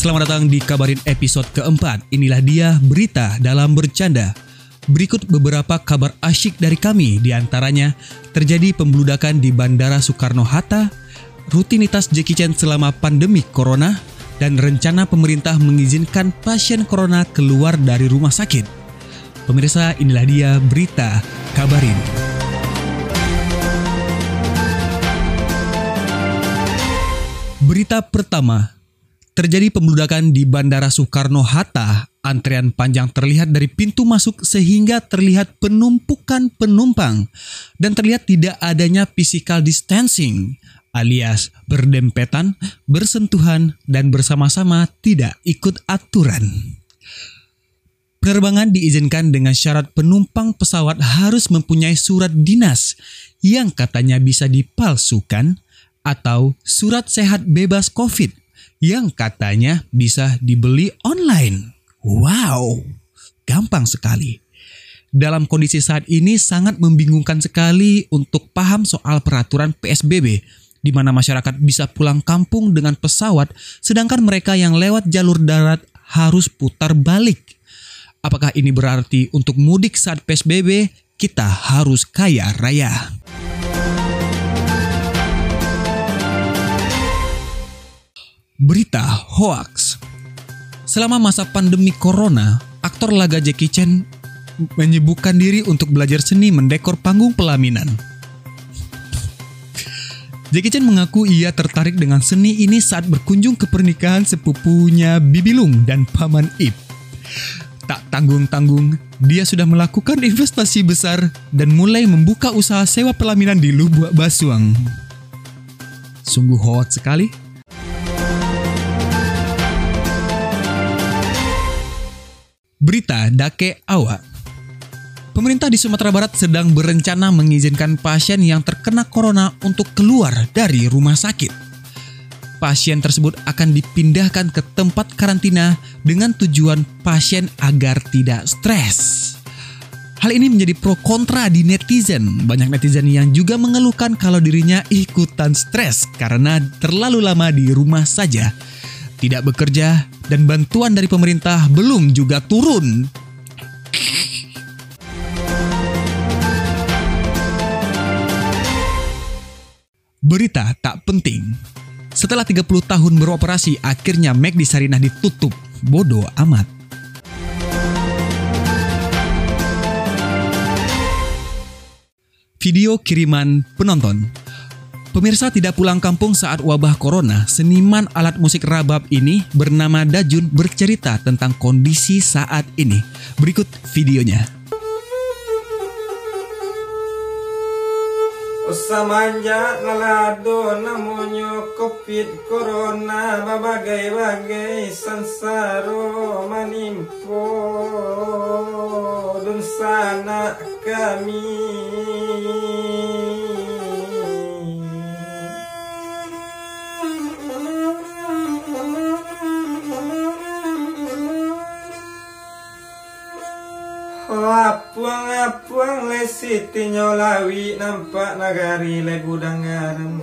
Selamat datang di Kabarin episode keempat. Inilah dia berita dalam bercanda. Berikut beberapa kabar asyik dari kami, di antaranya terjadi pembludakan di Bandara Soekarno-Hatta, rutinitas Jackie Chan selama pandemi corona, dan rencana pemerintah mengizinkan pasien corona keluar dari rumah sakit. Pemirsa, inilah dia berita Kabarin. Berita pertama, terjadi pembludakan di Bandara Soekarno-Hatta. Antrean panjang terlihat dari pintu masuk sehingga terlihat penumpukan penumpang dan terlihat tidak adanya physical distancing alias berdempetan, bersentuhan, dan bersama-sama tidak ikut aturan. Penerbangan diizinkan dengan syarat penumpang pesawat harus mempunyai surat dinas yang katanya bisa dipalsukan atau surat sehat bebas COVID yang katanya bisa dibeli online. Wow, gampang sekali. Dalam kondisi saat ini sangat membingungkan sekali untuk paham soal peraturan PSBB di mana masyarakat bisa pulang kampung dengan pesawat sedangkan mereka yang lewat jalur darat harus putar balik. Apakah ini berarti untuk mudik saat PSBB kita harus kaya raya? Berita hoax. Selama masa pandemi corona, aktor laga Jackie Chan menyibukkan diri untuk belajar seni mendekor panggung pelaminan. Jackie Chan mengaku ia tertarik dengan seni ini saat berkunjung ke pernikahan sepupunya Bibilung dan Paman Ip. Tak tanggung-tanggung, dia sudah melakukan investasi besar dan mulai membuka usaha sewa pelaminan di Lubuk Basuang. Sungguh hoax sekali. Berita Dake Awa Pemerintah di Sumatera Barat sedang berencana mengizinkan pasien yang terkena corona untuk keluar dari rumah sakit. Pasien tersebut akan dipindahkan ke tempat karantina dengan tujuan pasien agar tidak stres. Hal ini menjadi pro kontra di netizen. Banyak netizen yang juga mengeluhkan kalau dirinya ikutan stres karena terlalu lama di rumah saja tidak bekerja, dan bantuan dari pemerintah belum juga turun. Berita tak penting. Setelah 30 tahun beroperasi, akhirnya McD Sarinah ditutup. Bodoh amat. Video kiriman penonton Pemirsa tidak pulang kampung saat wabah corona, seniman alat musik rabab ini bernama Dajun bercerita tentang kondisi saat ini. Berikut videonya. Ngalado namanya covid corona babagai-bagai sansaro manimpo dun kami Apuang-apuang le siti nyolawi nampak nagari le gudang garam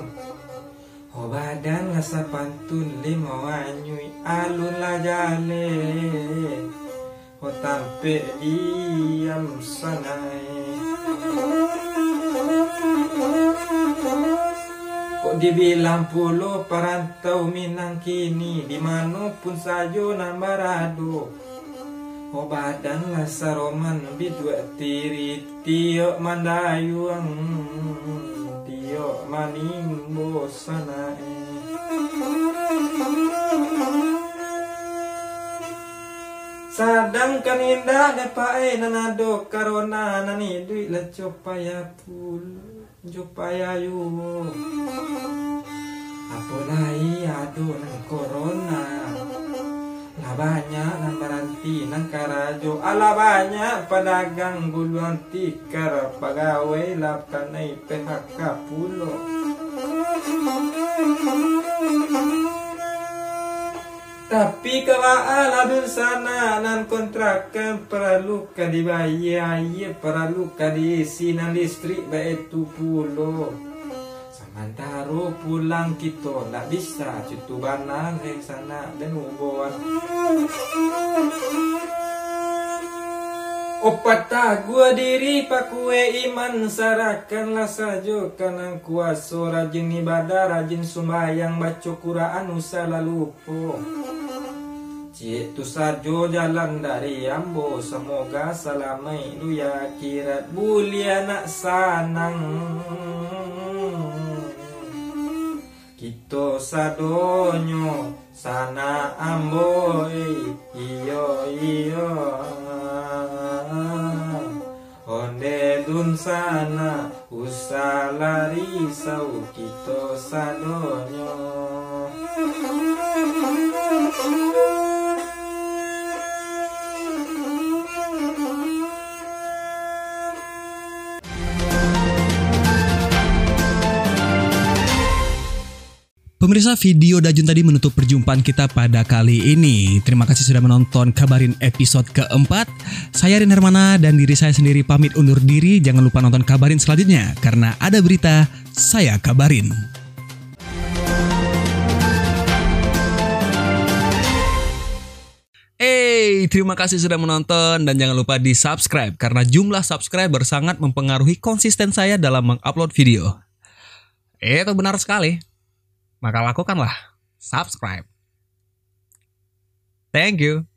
Oh badan ngasa pantun lima wanyui alun la jale. Oh tampe diam sanai. Kok dibilang pulau perantau Minang kini Di mana pun saja nambarado Oh badan lah saroman bidua tiri tio mandayuang tio maning bosanae. Sadang kaninda depae nanado karona nani duit la copaya pul copaya yu Ala pedagang buluan tikar Pegawai lapkanai PHK pulo Tapi kalau ala sana nan kontrakan perlu dibayar perlu diisi nan listrik baik pulo Antaru pulang kita Nggak bisa Cutu banang Rek sana Dan ubuan Opata gua diri pakue iman sarakanlah sajo kanang kuaso rajin ibadah rajin sumbayang baca Quran usah lupo Cik tu sajo jalan dari ambo. Semoga salamai du ya kirat bulia nak sanang. Kito sadonyo Pemirsa video Dajun tadi menutup perjumpaan kita pada kali ini. Terima kasih sudah menonton Kabarin episode keempat. Saya Rin Hermana dan diri saya sendiri pamit undur diri. Jangan lupa nonton Kabarin selanjutnya karena ada berita saya kabarin. Terima kasih sudah menonton dan jangan lupa di subscribe karena jumlah subscriber sangat mempengaruhi konsisten saya dalam mengupload video. Itu benar sekali maka lakukanlah subscribe. Thank you.